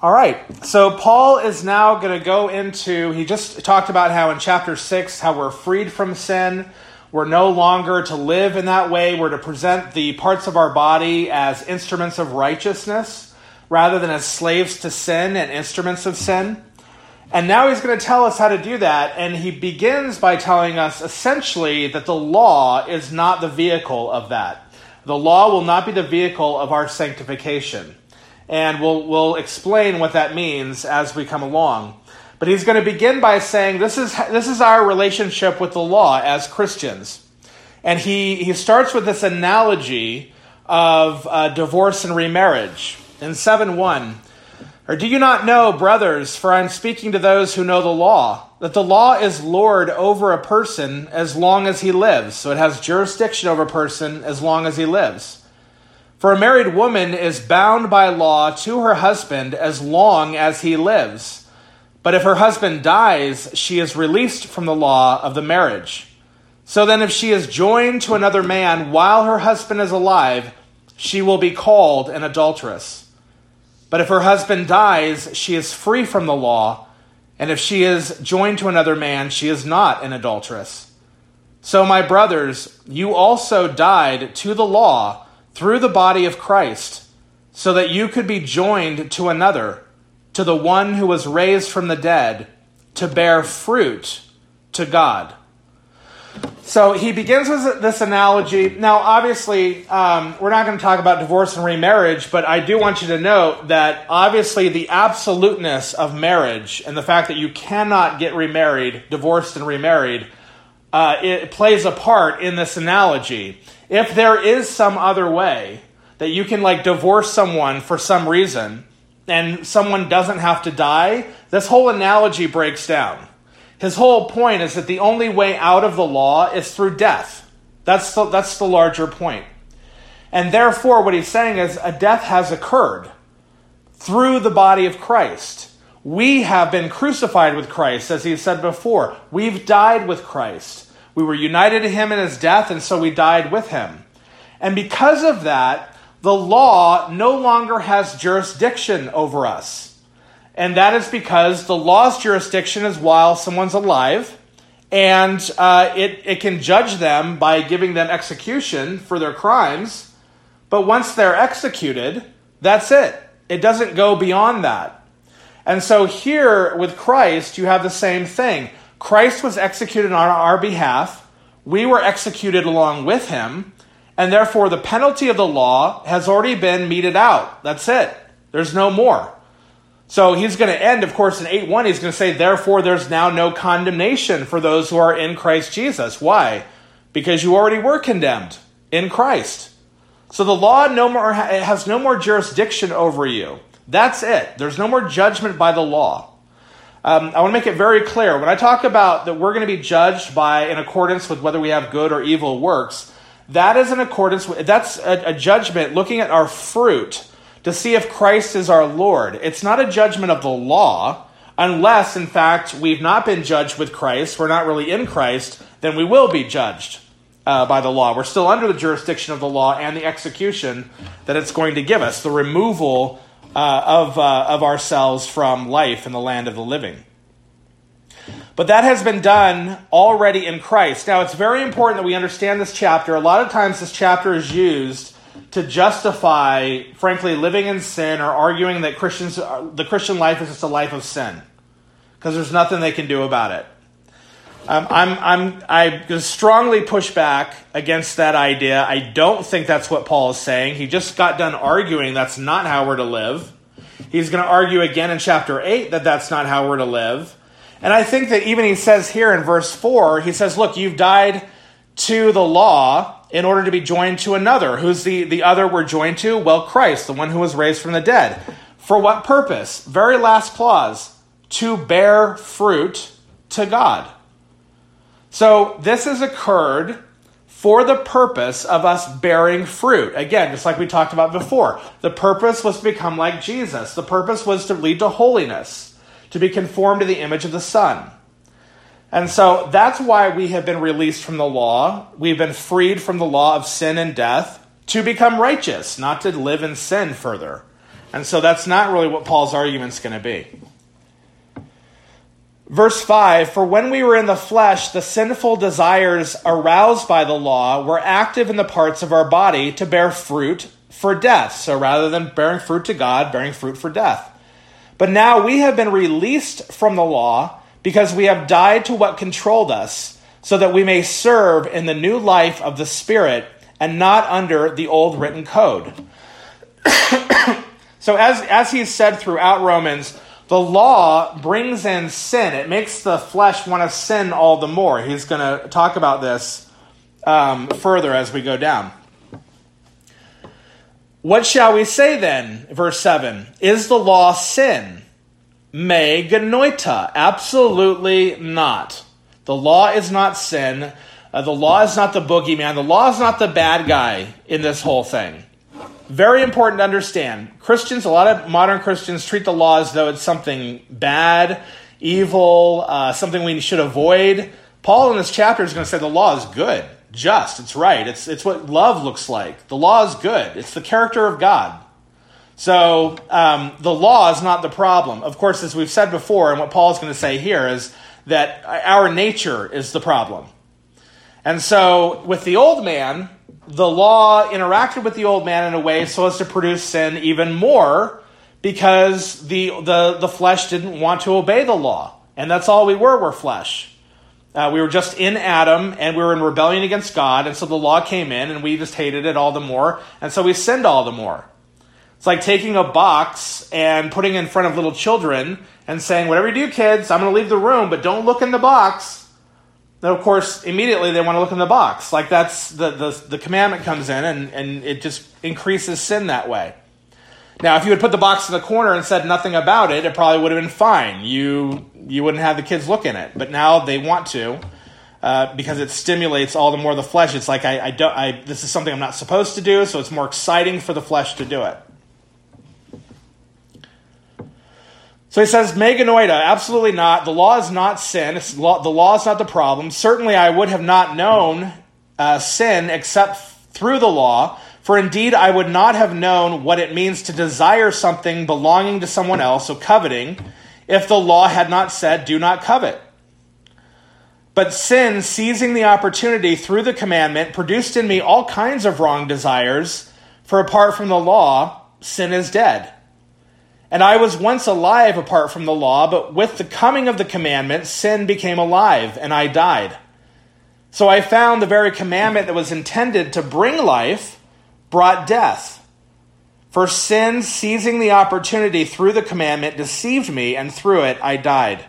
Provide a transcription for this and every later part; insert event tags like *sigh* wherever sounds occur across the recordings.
All right. So Paul is now going to go into, he just talked about how in chapter 6, how we're freed from sin. We're no longer to live in that way. We're to present the parts of our body as instruments of righteousness rather than as slaves to sin and instruments of sin. And now he's going to tell us how to do that. And he begins by telling us essentially that the law is not the vehicle of that. The law will not be the vehicle of our sanctification and we'll, we'll explain what that means as we come along. But he's going to begin by saying this is, this is our relationship with the law as Christians. And he, he starts with this analogy of uh, divorce and remarriage. In 7 1, or do you not know, brothers, for I'm speaking to those who know the law, that the law is Lord over a person as long as he lives. So it has jurisdiction over a person as long as he lives. For a married woman is bound by law to her husband as long as he lives. But if her husband dies, she is released from the law of the marriage. So then, if she is joined to another man while her husband is alive, she will be called an adulteress. But if her husband dies, she is free from the law, and if she is joined to another man, she is not an adulteress. So, my brothers, you also died to the law through the body of Christ, so that you could be joined to another, to the one who was raised from the dead, to bear fruit to God. So he begins with this analogy. Now, obviously, um, we're not going to talk about divorce and remarriage, but I do want you to note that obviously the absoluteness of marriage and the fact that you cannot get remarried, divorced and remarried, uh, it plays a part in this analogy. If there is some other way that you can like divorce someone for some reason and someone doesn't have to die, this whole analogy breaks down. His whole point is that the only way out of the law is through death. That's the, that's the larger point. And therefore, what he's saying is a death has occurred through the body of Christ. We have been crucified with Christ, as he said before. We've died with Christ. We were united to him in his death, and so we died with him. And because of that, the law no longer has jurisdiction over us. And that is because the law's jurisdiction is while someone's alive, and uh, it, it can judge them by giving them execution for their crimes. But once they're executed, that's it. It doesn't go beyond that. And so here with Christ, you have the same thing. Christ was executed on our behalf. We were executed along with him. And therefore, the penalty of the law has already been meted out. That's it. There's no more. So he's going to end, of course, in 8 1. He's going to say, Therefore, there's now no condemnation for those who are in Christ Jesus. Why? Because you already were condemned in Christ. So the law no more has no more jurisdiction over you. That's it. There's no more judgment by the law. Um, I want to make it very clear when I talk about that we're going to be judged by in accordance with whether we have good or evil works. That is in accordance with that's a, a judgment looking at our fruit to see if Christ is our Lord. It's not a judgment of the law, unless in fact we've not been judged with Christ. We're not really in Christ. Then we will be judged uh, by the law. We're still under the jurisdiction of the law and the execution that it's going to give us, the removal uh, of, uh, of ourselves from life in the land of the living. But that has been done already in Christ. Now, it's very important that we understand this chapter. A lot of times, this chapter is used to justify, frankly, living in sin or arguing that Christians, the Christian life is just a life of sin because there's nothing they can do about it. Um, I'm, I'm, I strongly push back against that idea. I don't think that's what Paul is saying. He just got done arguing that's not how we're to live. He's going to argue again in chapter 8 that that's not how we're to live. And I think that even he says here in verse 4, he says, Look, you've died to the law in order to be joined to another. Who's the, the other we're joined to? Well, Christ, the one who was raised from the dead. For what purpose? Very last clause to bear fruit to God. So this has occurred for the purpose of us bearing fruit. Again, just like we talked about before, the purpose was to become like Jesus. The purpose was to lead to holiness, to be conformed to the image of the Son. And so that's why we have been released from the law. We've been freed from the law of sin and death to become righteous, not to live in sin further. And so that's not really what Paul's argument's going to be. Verse 5 For when we were in the flesh, the sinful desires aroused by the law were active in the parts of our body to bear fruit for death. So rather than bearing fruit to God, bearing fruit for death. But now we have been released from the law because we have died to what controlled us, so that we may serve in the new life of the Spirit and not under the old written code. *coughs* so, as, as he's said throughout Romans, the law brings in sin. It makes the flesh want to sin all the more. He's going to talk about this um, further as we go down. What shall we say then? Verse 7 Is the law sin? Me genoita. Absolutely not. The law is not sin. Uh, the law is not the boogeyman. The law is not the bad guy in this whole thing. Very important to understand. Christians, a lot of modern Christians treat the law as though it's something bad, evil, uh, something we should avoid. Paul in this chapter is going to say the law is good, just, it's right. It's, it's what love looks like. The law is good, it's the character of God. So um, the law is not the problem. Of course, as we've said before, and what Paul is going to say here is that our nature is the problem. And so with the old man, the law interacted with the old man in a way so as to produce sin even more because the, the, the flesh didn't want to obey the law. And that's all we were, were flesh. Uh, we were just in Adam and we were in rebellion against God. And so the law came in and we just hated it all the more. And so we sinned all the more. It's like taking a box and putting it in front of little children and saying, whatever you do, kids, I'm going to leave the room, but don't look in the box. Then, of course, immediately they want to look in the box. Like that's the, the, the commandment comes in and, and it just increases sin that way. Now, if you had put the box in the corner and said nothing about it, it probably would have been fine. You, you wouldn't have the kids look in it. But now they want to uh, because it stimulates all the more the flesh. It's like, I, I don't, I, this is something I'm not supposed to do, so it's more exciting for the flesh to do it. So he says, Meganoida, absolutely not. The law is not sin. Law, the law is not the problem. Certainly, I would have not known uh, sin except through the law. For indeed, I would not have known what it means to desire something belonging to someone else, so coveting, if the law had not said, Do not covet. But sin, seizing the opportunity through the commandment, produced in me all kinds of wrong desires. For apart from the law, sin is dead. And I was once alive apart from the law, but with the coming of the commandment, sin became alive, and I died. So I found the very commandment that was intended to bring life brought death. For sin, seizing the opportunity through the commandment, deceived me, and through it I died.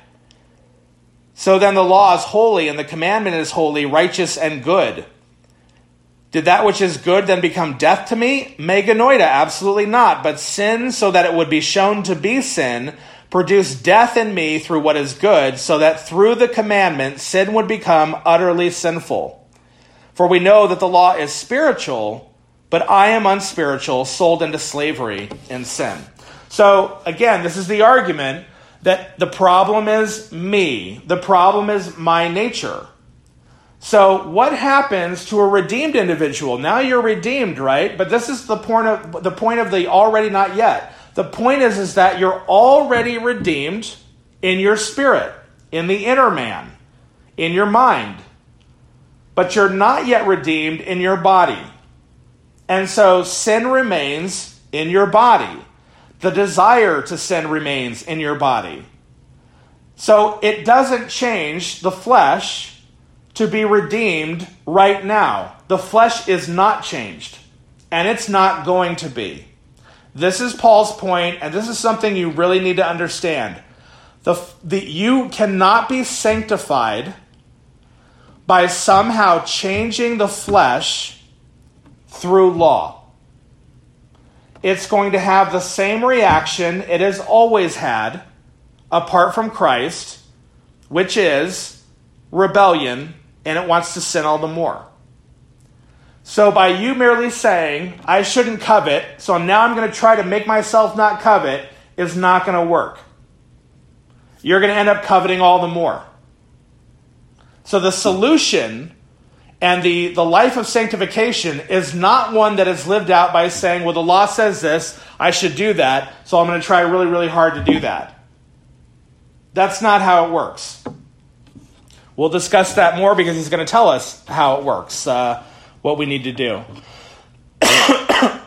So then the law is holy, and the commandment is holy, righteous, and good. Did that which is good then become death to me? Meganoida, absolutely not. But sin, so that it would be shown to be sin, produced death in me through what is good, so that through the commandment sin would become utterly sinful. For we know that the law is spiritual, but I am unspiritual, sold into slavery in sin. So again, this is the argument that the problem is me. The problem is my nature. So, what happens to a redeemed individual? Now you're redeemed, right? But this is the point of the point of the already not yet. The point is is that you're already redeemed in your spirit, in the inner man, in your mind. But you're not yet redeemed in your body. And so sin remains in your body. The desire to sin remains in your body. So it doesn't change the flesh to be redeemed right now. The flesh is not changed, and it's not going to be. This is Paul's point, and this is something you really need to understand. The, the, you cannot be sanctified by somehow changing the flesh through law. It's going to have the same reaction it has always had apart from Christ, which is rebellion and it wants to sin all the more. So, by you merely saying, I shouldn't covet, so now I'm going to try to make myself not covet, is not going to work. You're going to end up coveting all the more. So, the solution And the, the life of sanctification is not one that is lived out by saying, well, the law says this, I should do that, so I'm going to try really, really hard to do that. That's not how it works. We'll discuss that more because he's going to tell us how it works, uh, what we need to do. *coughs*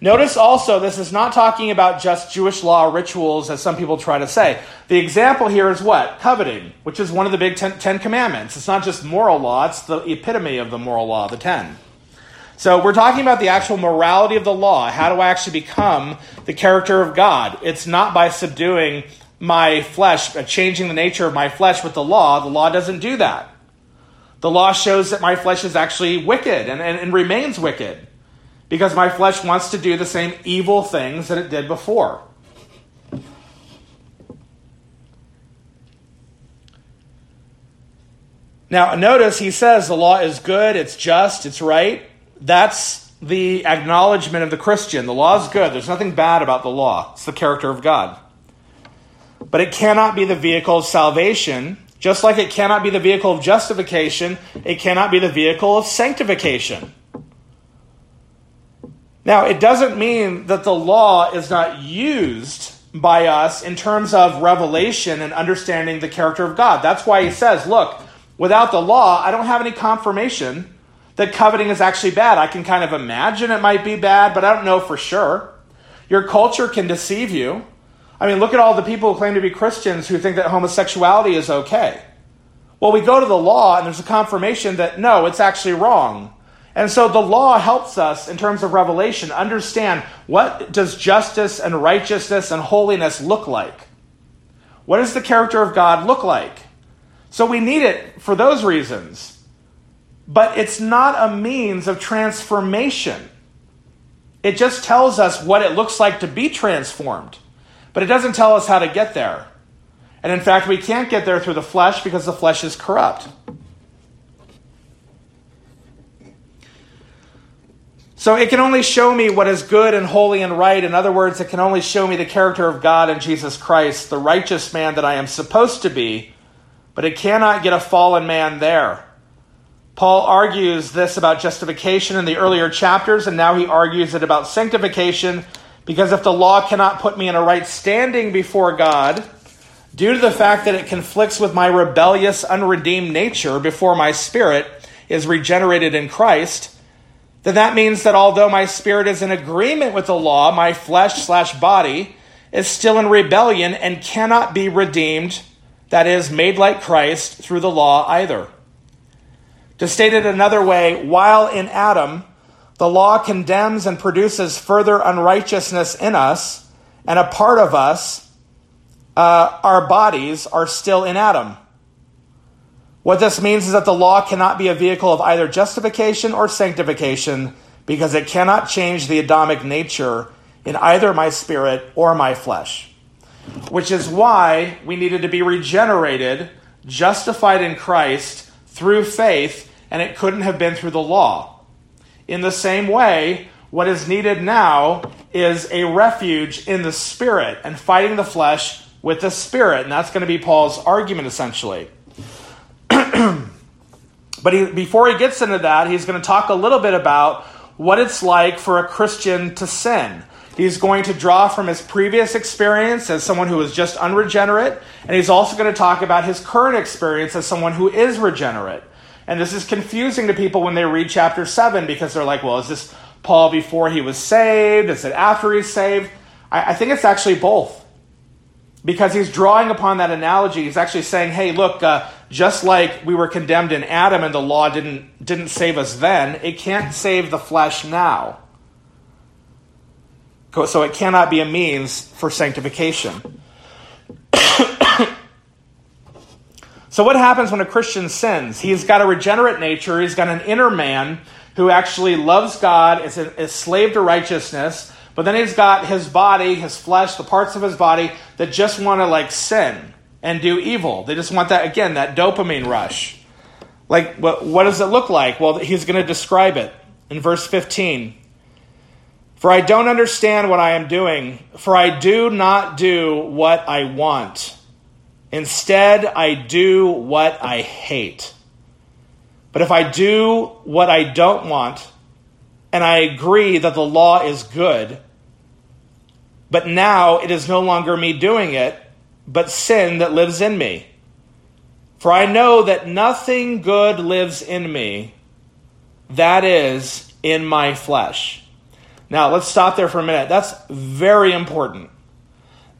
Notice also, this is not talking about just Jewish law rituals, as some people try to say. The example here is what? Coveting, which is one of the big ten, ten, Commandments. It's not just moral law, it's the epitome of the moral law, the Ten. So we're talking about the actual morality of the law. How do I actually become the character of God? It's not by subduing my flesh, uh, changing the nature of my flesh with the law. The law doesn't do that. The law shows that my flesh is actually wicked and, and, and remains wicked because my flesh wants to do the same evil things that it did before. Now, notice he says the law is good, it's just, it's right. That's the acknowledgement of the Christian. The law is good. There's nothing bad about the law, it's the character of God. But it cannot be the vehicle of salvation, just like it cannot be the vehicle of justification, it cannot be the vehicle of sanctification. Now, it doesn't mean that the law is not used by us in terms of revelation and understanding the character of God. That's why he says, look, without the law, I don't have any confirmation that coveting is actually bad. I can kind of imagine it might be bad, but I don't know for sure. Your culture can deceive you. I mean, look at all the people who claim to be Christians who think that homosexuality is okay. Well, we go to the law and there's a confirmation that no, it's actually wrong. And so the law helps us in terms of revelation understand what does justice and righteousness and holiness look like? What does the character of God look like? So we need it for those reasons. But it's not a means of transformation. It just tells us what it looks like to be transformed. But it doesn't tell us how to get there. And in fact, we can't get there through the flesh because the flesh is corrupt. So it can only show me what is good and holy and right. In other words, it can only show me the character of God and Jesus Christ, the righteous man that I am supposed to be, but it cannot get a fallen man there. Paul argues this about justification in the earlier chapters, and now he argues it about sanctification because if the law cannot put me in a right standing before God, due to the fact that it conflicts with my rebellious, unredeemed nature before my spirit is regenerated in Christ, then that means that although my spirit is in agreement with the law, my flesh slash body is still in rebellion and cannot be redeemed, that is, made like Christ through the law either. To state it another way, while in Adam, the law condemns and produces further unrighteousness in us, and a part of us, uh, our bodies, are still in Adam. What this means is that the law cannot be a vehicle of either justification or sanctification because it cannot change the Adamic nature in either my spirit or my flesh. Which is why we needed to be regenerated, justified in Christ through faith, and it couldn't have been through the law. In the same way, what is needed now is a refuge in the spirit and fighting the flesh with the spirit. And that's going to be Paul's argument essentially. *clears throat* but he, before he gets into that, he's going to talk a little bit about what it's like for a Christian to sin. He's going to draw from his previous experience as someone who was just unregenerate, and he's also going to talk about his current experience as someone who is regenerate. And this is confusing to people when they read chapter 7 because they're like, well, is this Paul before he was saved? Is it after he's saved? I, I think it's actually both because he's drawing upon that analogy. He's actually saying, hey, look, uh, just like we were condemned in Adam and the law didn't, didn't save us then, it can't save the flesh now. So it cannot be a means for sanctification. So, what happens when a Christian sins? He's got a regenerate nature, he's got an inner man who actually loves God, is a, slave to righteousness, but then he's got his body, his flesh, the parts of his body that just want to like sin and do evil. They just want that, again, that dopamine rush. Like, what, what does it look like? Well, he's going to describe it in verse 15. For I don't understand what I am doing, for I do not do what I want. Instead, I do what I hate. But if I do what I don't want, and I agree that the law is good, but now it is no longer me doing it, but sin that lives in me. For I know that nothing good lives in me, that is, in my flesh. Now, let's stop there for a minute. That's very important.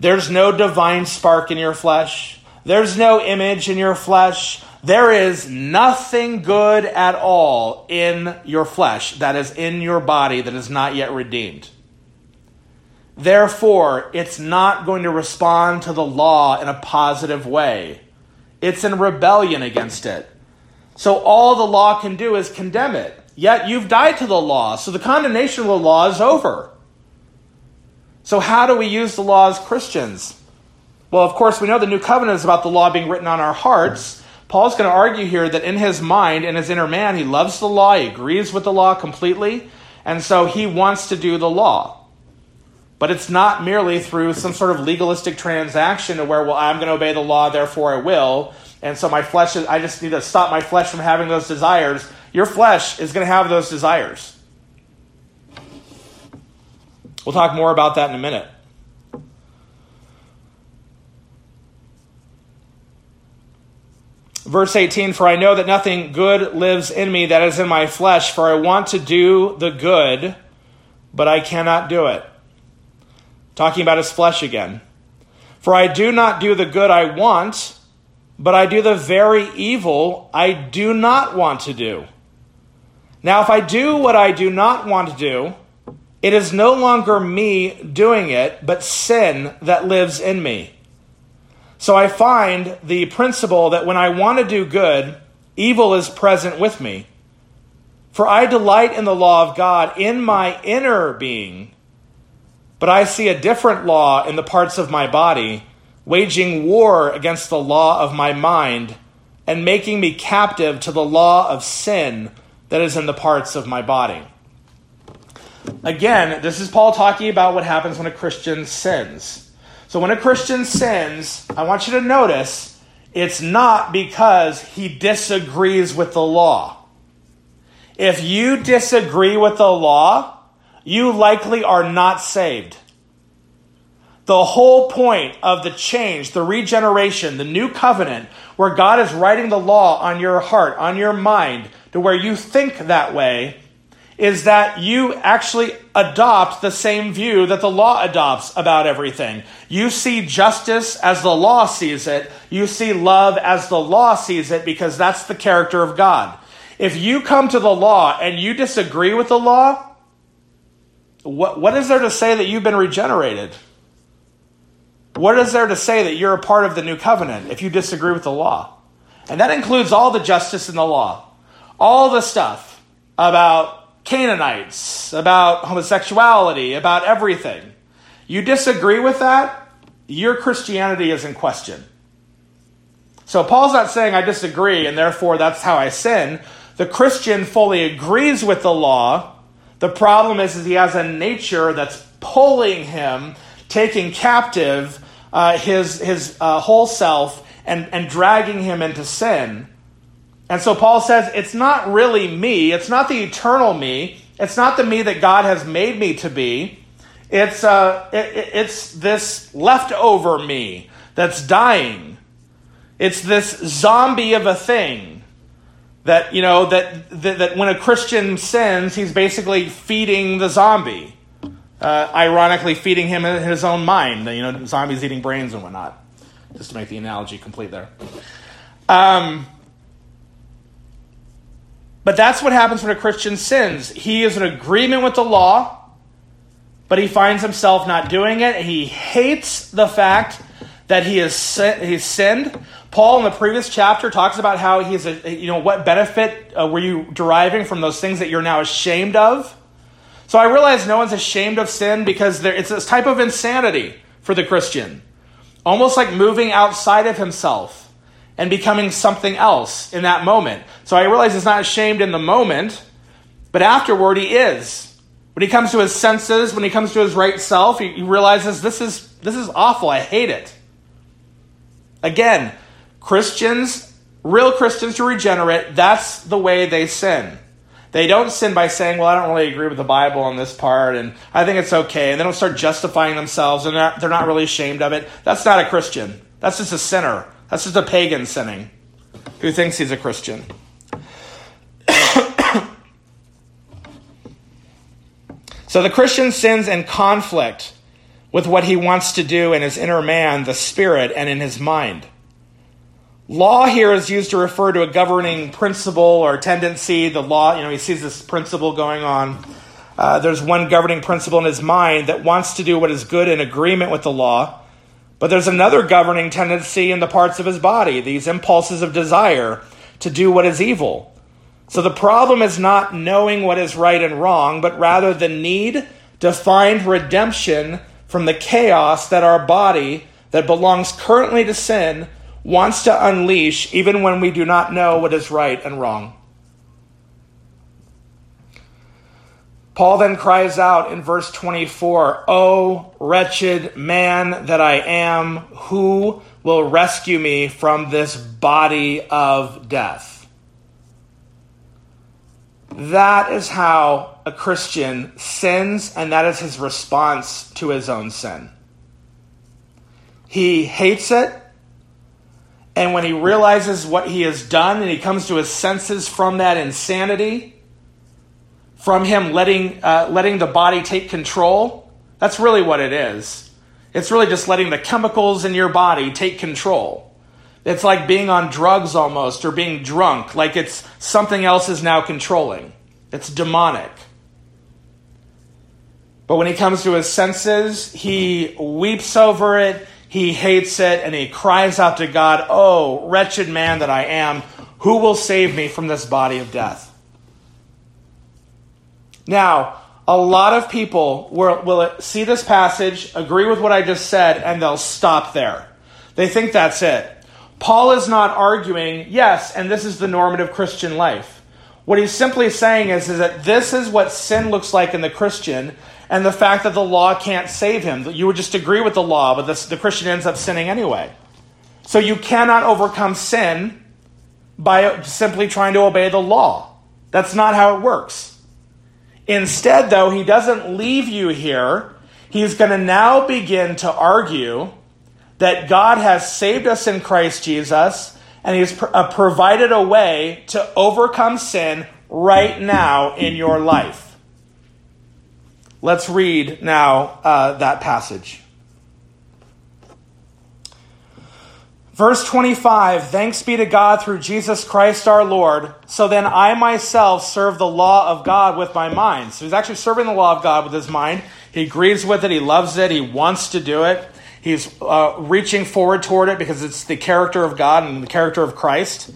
There's no divine spark in your flesh, there's no image in your flesh. There is nothing good at all in your flesh that is in your body that is not yet redeemed. Therefore, it's not going to respond to the law in a positive way. It's in rebellion against it. So all the law can do is condemn it. Yet you've died to the law, so the condemnation of the law is over. So, how do we use the law as Christians? Well, of course, we know the new covenant is about the law being written on our hearts. Paul's going to argue here that in his mind, in his inner man, he loves the law, he agrees with the law completely, and so he wants to do the law. But it's not merely through some sort of legalistic transaction to where, well, I'm going to obey the law, therefore I will. And so my flesh, is, I just need to stop my flesh from having those desires. Your flesh is going to have those desires. We'll talk more about that in a minute. Verse 18 For I know that nothing good lives in me that is in my flesh, for I want to do the good, but I cannot do it talking about his flesh again. For I do not do the good I want, but I do the very evil I do not want to do. Now, if I do what I do not want to do, it is no longer me doing it, but sin that lives in me. So I find the principle that when I want to do good, evil is present with me. For I delight in the law of God in my inner being but I see a different law in the parts of my body, waging war against the law of my mind, and making me captive to the law of sin that is in the parts of my body. Again, this is Paul talking about what happens when a Christian sins. So, when a Christian sins, I want you to notice it's not because he disagrees with the law. If you disagree with the law, you likely are not saved. The whole point of the change, the regeneration, the new covenant, where God is writing the law on your heart, on your mind, to where you think that way, is that you actually adopt the same view that the law adopts about everything. You see justice as the law sees it, you see love as the law sees it, because that's the character of God. If you come to the law and you disagree with the law, what, what is there to say that you've been regenerated? What is there to say that you're a part of the new covenant if you disagree with the law? And that includes all the justice in the law, all the stuff about Canaanites, about homosexuality, about everything. You disagree with that, your Christianity is in question. So Paul's not saying I disagree and therefore that's how I sin. The Christian fully agrees with the law the problem is, is he has a nature that's pulling him, taking captive uh, his, his uh, whole self and, and dragging him into sin. And so Paul says, it's not really me. It's not the eternal me. It's not the me that God has made me to be. It's, uh, it, it's this leftover me that's dying. It's this zombie of a thing that you know that, that, that when a Christian sins, he's basically feeding the zombie. Uh, ironically, feeding him in his own mind. You know, zombies eating brains and whatnot. Just to make the analogy complete there. Um, but that's what happens when a Christian sins. He is in agreement with the law, but he finds himself not doing it. He hates the fact that he has he's sinned. Paul in the previous chapter talks about how he's a you know what benefit uh, were you deriving from those things that you're now ashamed of. So I realize no one's ashamed of sin because there, it's this type of insanity for the Christian, almost like moving outside of himself and becoming something else in that moment. So I realize he's not ashamed in the moment, but afterward he is. When he comes to his senses, when he comes to his right self, he, he realizes this is this is awful. I hate it. Again, Christians real Christians who regenerate, that's the way they sin. They don't sin by saying, well, I don't really agree with the Bible on this part, and I think it's okay. And they don't start justifying themselves, and they're not, they're not really ashamed of it. That's not a Christian. That's just a sinner. That's just a pagan sinning who thinks he's a Christian. *coughs* so the Christian sins in conflict with what he wants to do in his inner man, the spirit, and in his mind. Law here is used to refer to a governing principle or tendency. The law, you know, he sees this principle going on. Uh, there's one governing principle in his mind that wants to do what is good in agreement with the law. But there's another governing tendency in the parts of his body, these impulses of desire to do what is evil. So the problem is not knowing what is right and wrong, but rather the need to find redemption from the chaos that our body, that belongs currently to sin, wants to unleash even when we do not know what is right and wrong. Paul then cries out in verse 24, O wretched man that I am, who will rescue me from this body of death? That is how a Christian sins, and that is his response to his own sin. He hates it, and when he realizes what he has done and he comes to his senses from that insanity, from him letting, uh, letting the body take control, that's really what it is. It's really just letting the chemicals in your body take control. It's like being on drugs almost or being drunk, like it's something else is now controlling. It's demonic. But when he comes to his senses, he weeps over it he hates it and he cries out to God, Oh, wretched man that I am, who will save me from this body of death? Now, a lot of people will, will see this passage, agree with what I just said, and they'll stop there. They think that's it. Paul is not arguing, yes, and this is the normative Christian life. What he's simply saying is, is that this is what sin looks like in the Christian, and the fact that the law can't save him. You would just agree with the law, but the, the Christian ends up sinning anyway. So you cannot overcome sin by simply trying to obey the law. That's not how it works. Instead, though, he doesn't leave you here. He's going to now begin to argue that God has saved us in Christ Jesus and He has uh, provided a way to overcome sin right now in your life. Let's read now uh, that passage. Verse 25 Thanks be to God through Jesus Christ our Lord. So then I myself serve the law of God with my mind. So he's actually serving the law of God with his mind. He agrees with it, he loves it, he wants to do it. He's uh, reaching forward toward it because it's the character of God and the character of Christ.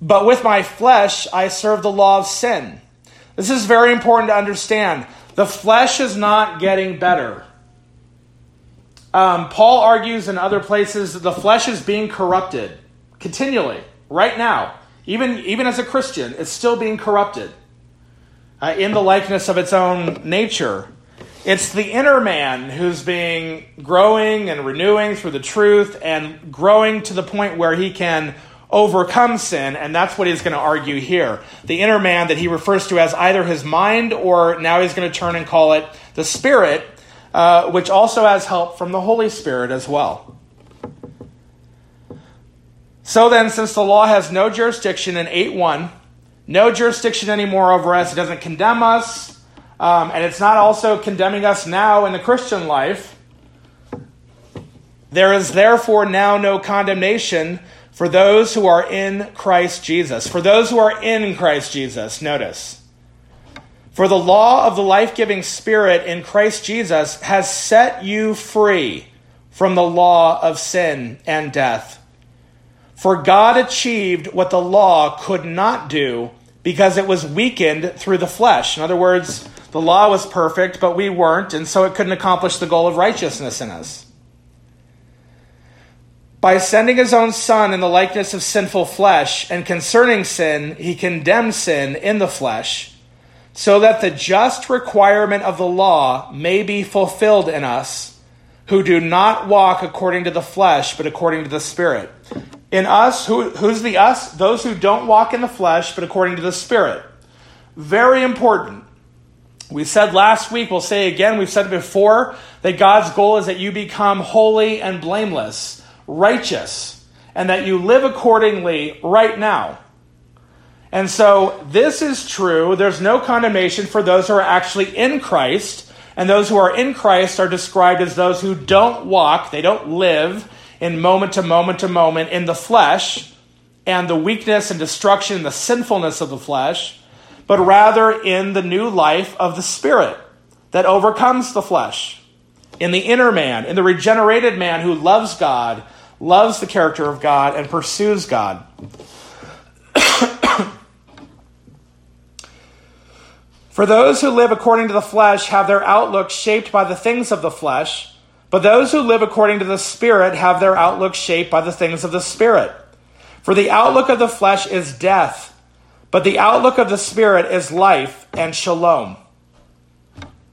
But with my flesh, I serve the law of sin. This is very important to understand. The flesh is not getting better. Um, Paul argues in other places that the flesh is being corrupted continually, right now. Even, even as a Christian, it's still being corrupted uh, in the likeness of its own nature. It's the inner man who's being growing and renewing through the truth and growing to the point where he can overcome sin, and that's what he's going to argue here. The inner man that he refers to as either his mind or now he's going to turn and call it the spirit, uh, which also has help from the Holy Spirit as well. So then, since the law has no jurisdiction in 8 1, no jurisdiction anymore over us, it doesn't condemn us, um, and it's not also condemning us now in the Christian life. There is therefore now no condemnation for those who are in Christ Jesus. For those who are in Christ Jesus, notice. For the law of the life giving Spirit in Christ Jesus has set you free from the law of sin and death. For God achieved what the law could not do because it was weakened through the flesh. In other words, the law was perfect, but we weren't, and so it couldn't accomplish the goal of righteousness in us by sending his own Son in the likeness of sinful flesh, and concerning sin, he condemned sin in the flesh, so that the just requirement of the law may be fulfilled in us, who do not walk according to the flesh, but according to the Spirit. In us, who, who's the us? Those who don't walk in the flesh, but according to the Spirit. Very important. We said last week, we'll say again, we've said before, that God's goal is that you become holy and blameless, righteous, and that you live accordingly right now. And so this is true. There's no condemnation for those who are actually in Christ. And those who are in Christ are described as those who don't walk, they don't live in moment to moment to moment in the flesh and the weakness and destruction and the sinfulness of the flesh, but rather in the new life of the Spirit that overcomes the flesh, in the inner man, in the regenerated man who loves God, loves the character of God, and pursues God. For those who live according to the flesh have their outlook shaped by the things of the flesh, but those who live according to the Spirit have their outlook shaped by the things of the Spirit. For the outlook of the flesh is death, but the outlook of the Spirit is life and shalom.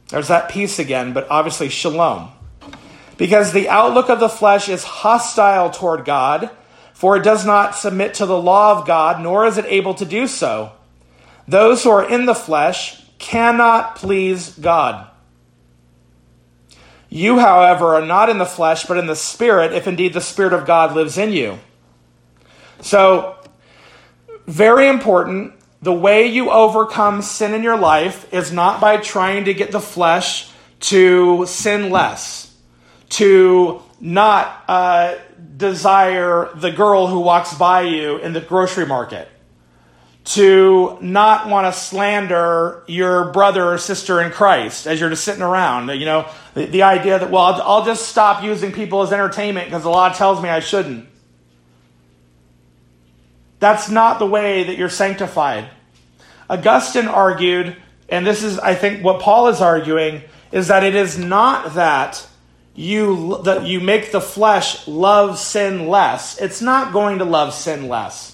There's that peace again, but obviously shalom. Because the outlook of the flesh is hostile toward God, for it does not submit to the law of God, nor is it able to do so. Those who are in the flesh, cannot please God. You, however, are not in the flesh, but in the Spirit, if indeed the Spirit of God lives in you. So, very important. The way you overcome sin in your life is not by trying to get the flesh to sin less, to not uh, desire the girl who walks by you in the grocery market to not want to slander your brother or sister in Christ as you're just sitting around. You know, the, the idea that, well, I'll, I'll just stop using people as entertainment because the law tells me I shouldn't. That's not the way that you're sanctified. Augustine argued, and this is, I think, what Paul is arguing, is that it is not that you that you make the flesh love sin less. It's not going to love sin less.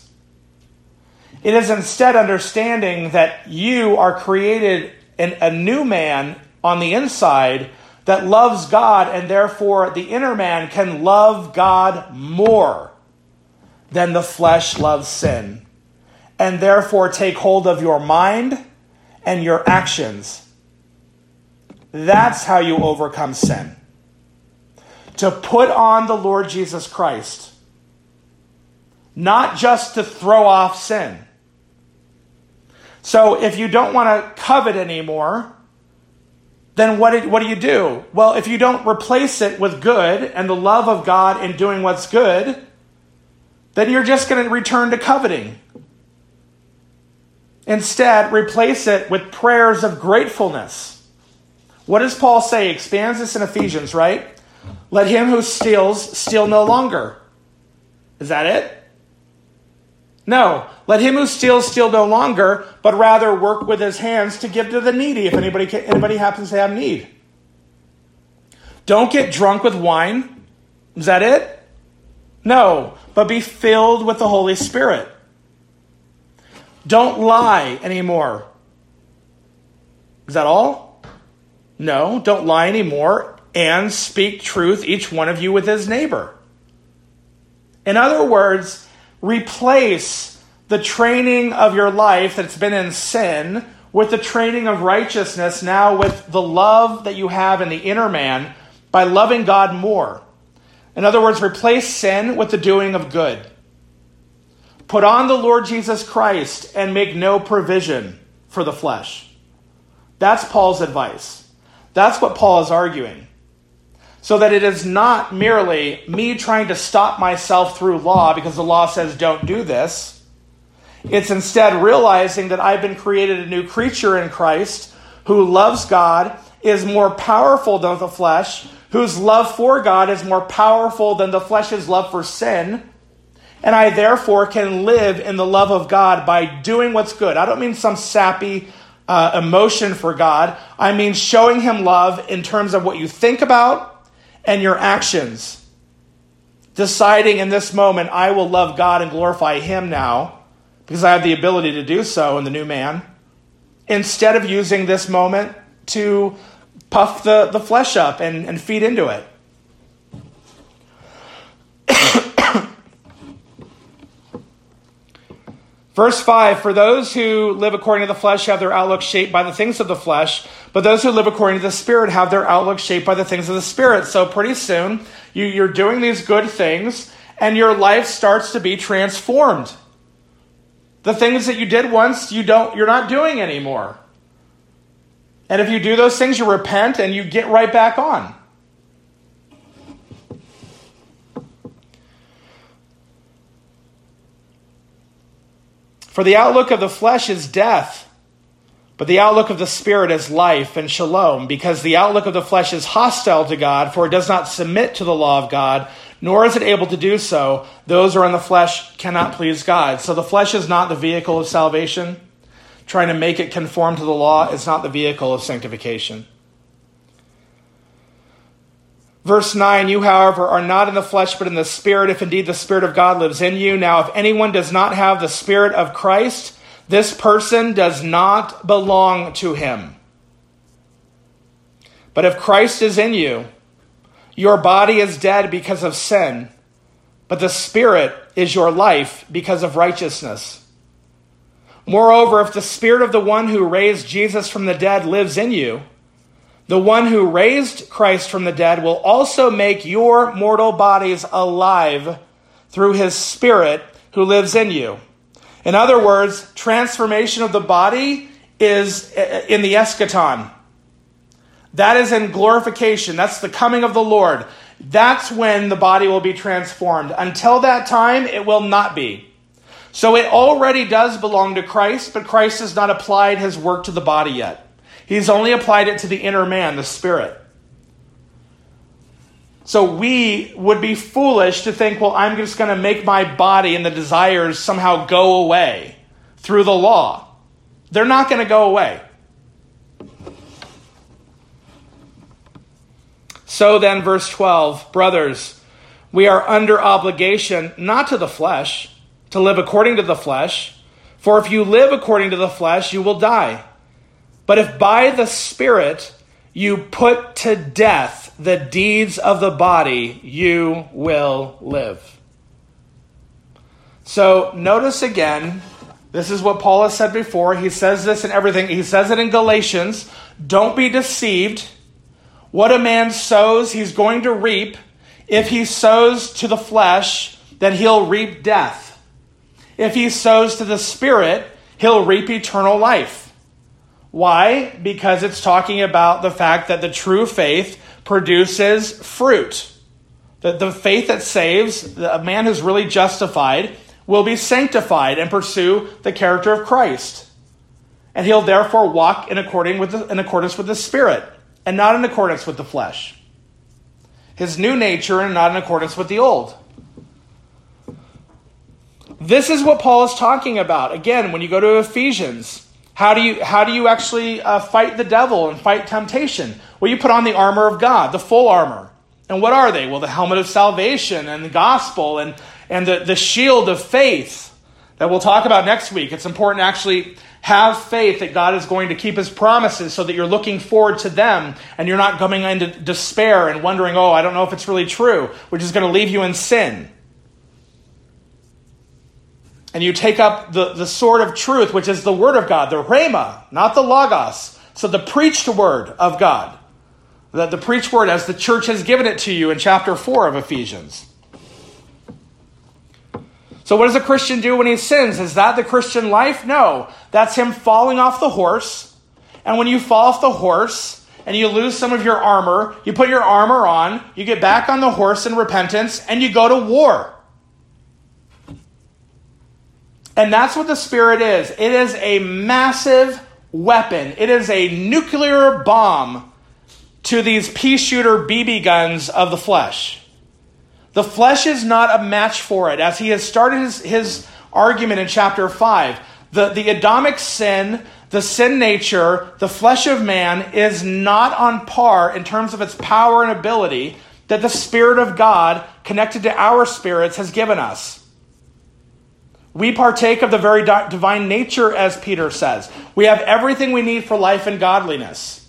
It is instead understanding that you are created in a new man on the inside that loves God, and therefore the inner man can love God more than the flesh loves sin, and therefore take hold of your mind and your actions. That's how you overcome sin. To put on the Lord Jesus Christ, not just to throw off sin so if you don't want to covet anymore, then what, did, what do you do? Well, if you don't replace it with good and the love of God in doing what's good, then you're just going to return to coveting. Instead, replace it with prayers of gratefulness. What does Paul say? He expands this in Ephesians, right? Let him who steals steal no longer. Is that it? No, let him who steals steal no longer, but rather work with his hands to give to the needy if anybody, anybody happens to have need. Don't get drunk with wine. Is that it? No, but be filled with the Holy Spirit. Don't lie anymore. Is that all? No, don't lie anymore and speak truth, each one of you, with his neighbor. In other words, replace the training of your life that's been in sin with the training of righteousness now with the love that you have in the inner man by loving God more. In other words, replace sin with the doing of good. Put on the Lord Jesus Christ and make no provision for the flesh. That's Paul's advice. That's what Paul is arguing so that it is not merely me trying to stop myself through law because the law says don't do this. It's instead realizing that I've been created a new creature in Christ who loves God, is more powerful than the flesh, whose love for God is more powerful than the flesh's love for sin. And I therefore can live in the love of God by doing what's good. I don't mean some sappy uh, emotion for God. I mean showing Him love in terms of what you think about, and your actions. Deciding in this moment, I will love God and glorify Him now because I have the ability to do so in the new man, instead of using this moment to puff the, the flesh up and, and feed into it. Verse 5 For those who live according to the flesh have their outlook shaped by the things of the flesh, but those who live according to the Spirit have their outlook shaped by the things of the Spirit. So pretty soon, you, you're doing these good things, and your life starts to be transformed. The things that you did once, you don't, you're not doing anymore. And if you do those things, you repent and you get right back on. For the outlook of the flesh is death, but the outlook of the Spirit is life and shalom, because the outlook of the flesh is hostile to God, for it does not submit to the law of God, nor is it able to do so. Those who are in the flesh cannot please God. So the flesh is not the vehicle of salvation. Trying to make it conform to the law is not the vehicle of sanctification. Verse 9, you, however, are not in the flesh, but in the Spirit, if indeed the Spirit of God lives in you. Now, if anyone does not have the Spirit of Christ, this person does not belong to him. But if Christ is in you, your body is dead because of sin, but the Spirit is your life because of righteousness. Moreover, if the Spirit of the one who raised Jesus from the dead lives in you, the one who raised Christ from the dead will also make your mortal bodies alive through his Spirit who lives in you. In other words, transformation of the body is uh, uh, in the eschaton. That is in glorification. That's the coming of the Lord. That's when the body will be transformed. Until that time, it will not be. So it already does belong to Christ, but Christ has not applied his work to the body yet. He's only applied it to the inner man, the spirit. So we would be foolish to think, well, I'm just going to make my body and the desires somehow go away through the law. They're not going to go away. So then, verse 12, brothers, we are under obligation not to the flesh, to live according to the flesh. For if you live according to the flesh, you will die. But if by the Spirit you put to death the deeds of the body, you will live. So notice again, this is what Paul has said before. He says this in everything. He says it in Galatians. Don't be deceived. What a man sows, he's going to reap. If he sows to the flesh, then he'll reap death. If he sows to the Spirit, he'll reap eternal life. Why? Because it's talking about the fact that the true faith produces fruit. That the faith that saves, a man who's really justified, will be sanctified and pursue the character of Christ. And he'll therefore walk in, according with the, in accordance with the Spirit and not in accordance with the flesh. His new nature and not in accordance with the old. This is what Paul is talking about. Again, when you go to Ephesians, how do you, how do you actually uh, fight the devil and fight temptation? Well, you put on the armor of God, the full armor. And what are they? Well, the helmet of salvation and the gospel and, and the, the shield of faith that we'll talk about next week. It's important to actually have faith that God is going to keep his promises so that you're looking forward to them and you're not coming into despair and wondering, oh, I don't know if it's really true, which is going to leave you in sin. And you take up the, the sword of truth, which is the word of God, the rhema, not the logos. So the preached word of God. The, the preached word as the church has given it to you in chapter 4 of Ephesians. So, what does a Christian do when he sins? Is that the Christian life? No. That's him falling off the horse. And when you fall off the horse and you lose some of your armor, you put your armor on, you get back on the horse in repentance, and you go to war. And that's what the Spirit is it is a massive weapon, it is a nuclear bomb to these pea shooter BB guns of the flesh. The flesh is not a match for it, as he has started his, his argument in chapter 5. The, the Adamic sin, the sin nature, the flesh of man is not on par in terms of its power and ability that the Spirit of God, connected to our spirits, has given us. We partake of the very divine nature, as Peter says. We have everything we need for life and godliness.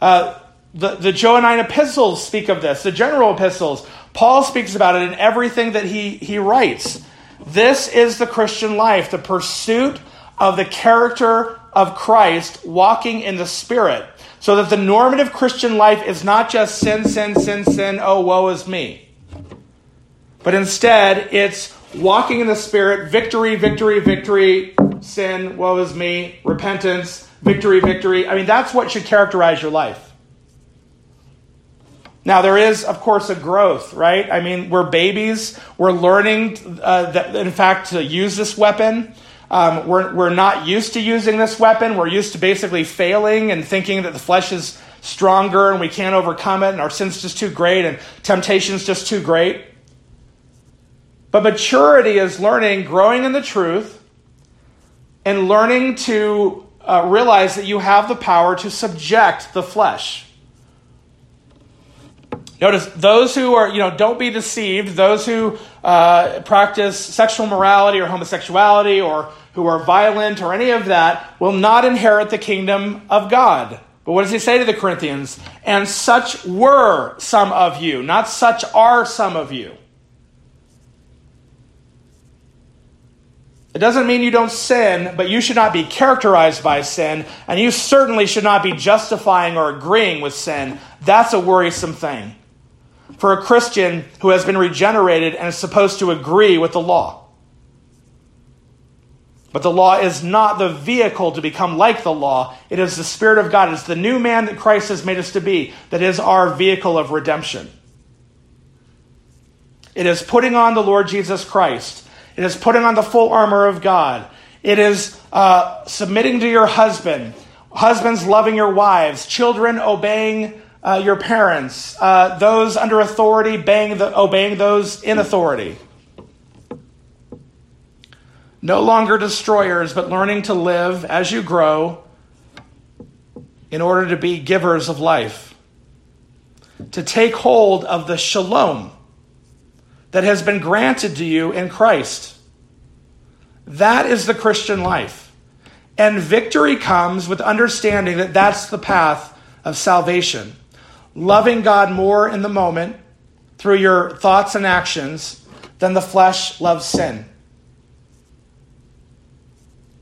Uh, the, the Johannine epistles speak of this, the general epistles. Paul speaks about it in everything that he, he writes This is the Christian life, the pursuit of the character of Christ, walking in the Spirit. So that the normative Christian life is not just sin, sin, sin, sin, oh, woe is me. But instead, it's walking in the Spirit, victory, victory, victory, sin, woe is me, repentance, victory, victory. I mean, that's what should characterize your life. Now, there is, of course, a growth, right? I mean, we're babies. We're learning, uh, that, in fact, to use this weapon. Um, we're, we're not used to using this weapon. We're used to basically failing and thinking that the flesh is stronger and we can't overcome it and our sin's just too great and temptation's just too great. But maturity is learning, growing in the truth, and learning to uh, realize that you have the power to subject the flesh. Notice those who are, you know, don't be deceived. Those who uh, practice sexual morality or homosexuality or who are violent or any of that will not inherit the kingdom of God. But what does he say to the Corinthians? And such were some of you, not such are some of you. It doesn't mean you don't sin, but you should not be characterized by sin, and you certainly should not be justifying or agreeing with sin. That's a worrisome thing for a Christian who has been regenerated and is supposed to agree with the law. But the law is not the vehicle to become like the law. It is the Spirit of God. It's the new man that Christ has made us to be that is our vehicle of redemption. It is putting on the Lord Jesus Christ. It is putting on the full armor of God. It is uh, submitting to your husband, husbands loving your wives, children obeying uh, your parents, uh, those under authority the, obeying those in authority. No longer destroyers, but learning to live as you grow in order to be givers of life. To take hold of the shalom that has been granted to you in Christ. That is the Christian life. And victory comes with understanding that that's the path of salvation loving God more in the moment through your thoughts and actions than the flesh loves sin.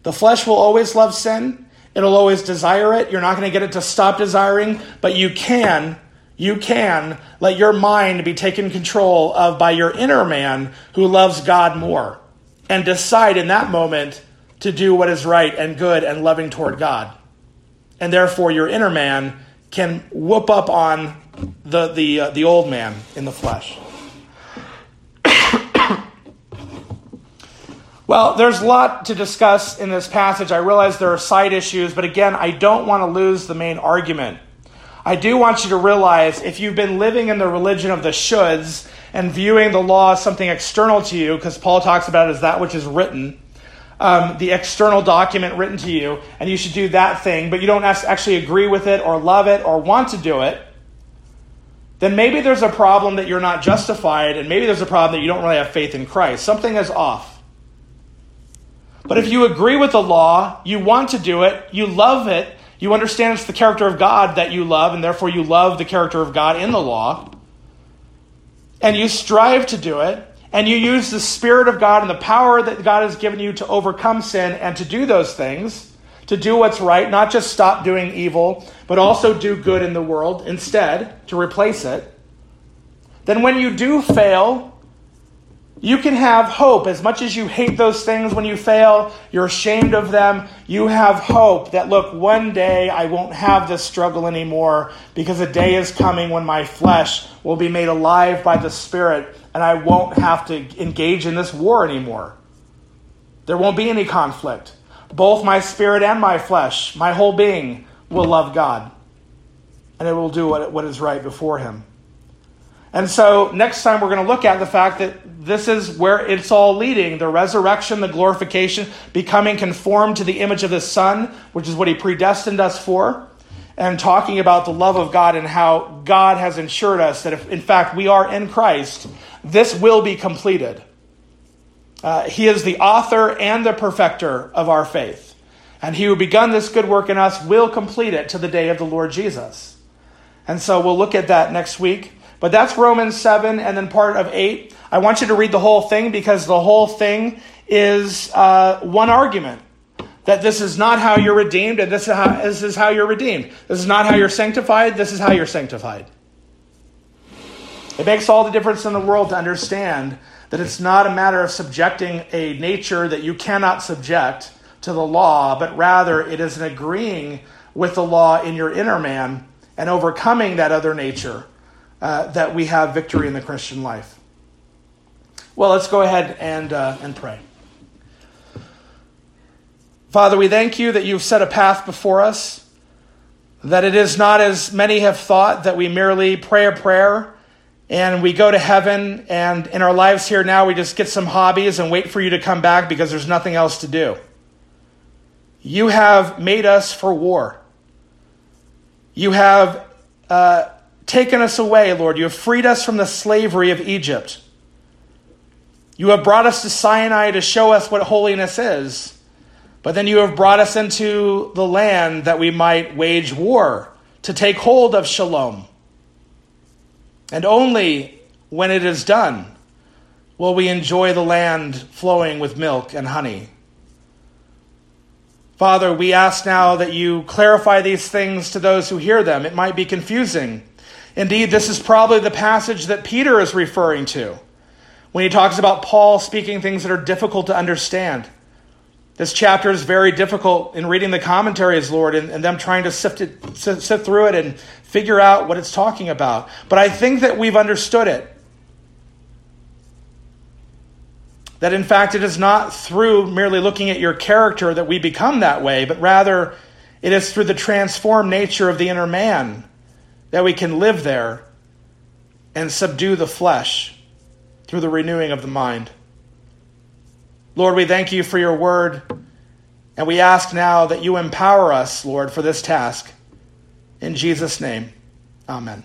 The flesh will always love sin. It'll always desire it. You're not going to get it to stop desiring, but you can, you can let your mind be taken control of by your inner man who loves God more and decide in that moment to do what is right and good and loving toward God. And therefore, your inner man can whoop up on the, the, uh, the old man in the flesh. *coughs* well, there's a lot to discuss in this passage. I realize there are side issues, but again, I don't want to lose the main argument. I do want you to realize if you've been living in the religion of the shoulds and viewing the law as something external to you, because Paul talks about it as that which is written, um, the external document written to you, and you should do that thing, but you don't actually agree with it or love it or want to do it, then maybe there's a problem that you're not justified, and maybe there's a problem that you don't really have faith in Christ. Something is off. But if you agree with the law, you want to do it, you love it, you understand it's the character of God that you love, and therefore you love the character of God in the law, and you strive to do it, and you use the Spirit of God and the power that God has given you to overcome sin and to do those things, to do what's right, not just stop doing evil, but also do good in the world instead to replace it, then when you do fail, you can have hope. As much as you hate those things when you fail, you're ashamed of them, you have hope that, look, one day I won't have this struggle anymore because a day is coming when my flesh will be made alive by the Spirit and I won't have to engage in this war anymore. There won't be any conflict. Both my spirit and my flesh, my whole being, will love God. And it will do what, what is right before Him. And so, next time we're going to look at the fact that this is where it's all leading the resurrection, the glorification, becoming conformed to the image of the Son, which is what He predestined us for and talking about the love of God and how God has ensured us that if, in fact, we are in Christ, this will be completed. Uh, he is the author and the perfecter of our faith. And he who begun this good work in us will complete it to the day of the Lord Jesus. And so we'll look at that next week. But that's Romans 7 and then part of 8. I want you to read the whole thing because the whole thing is uh, one argument that this is not how you're redeemed and this is, how, this is how you're redeemed. This is not how you're sanctified, this is how you're sanctified. It makes all the difference in the world to understand that it's not a matter of subjecting a nature that you cannot subject to the law, but rather it is an agreeing with the law in your inner man and overcoming that other nature uh, that we have victory in the Christian life. Well, let's go ahead and, uh, and pray. Father, we thank you that you've set a path before us, that it is not as many have thought that we merely pray a prayer and we go to heaven, and in our lives here now, we just get some hobbies and wait for you to come back because there's nothing else to do. You have made us for war. You have uh, taken us away, Lord. You have freed us from the slavery of Egypt. You have brought us to Sinai to show us what holiness is. But then you have brought us into the land that we might wage war, to take hold of shalom. And only when it is done will we enjoy the land flowing with milk and honey. Father, we ask now that you clarify these things to those who hear them. It might be confusing. Indeed, this is probably the passage that Peter is referring to when he talks about Paul speaking things that are difficult to understand. This chapter is very difficult in reading the commentaries, Lord, and, and them trying to sift, it, sift through it and figure out what it's talking about. But I think that we've understood it. That in fact, it is not through merely looking at your character that we become that way, but rather it is through the transformed nature of the inner man that we can live there and subdue the flesh through the renewing of the mind. Lord, we thank you for your word, and we ask now that you empower us, Lord, for this task. In Jesus' name, amen.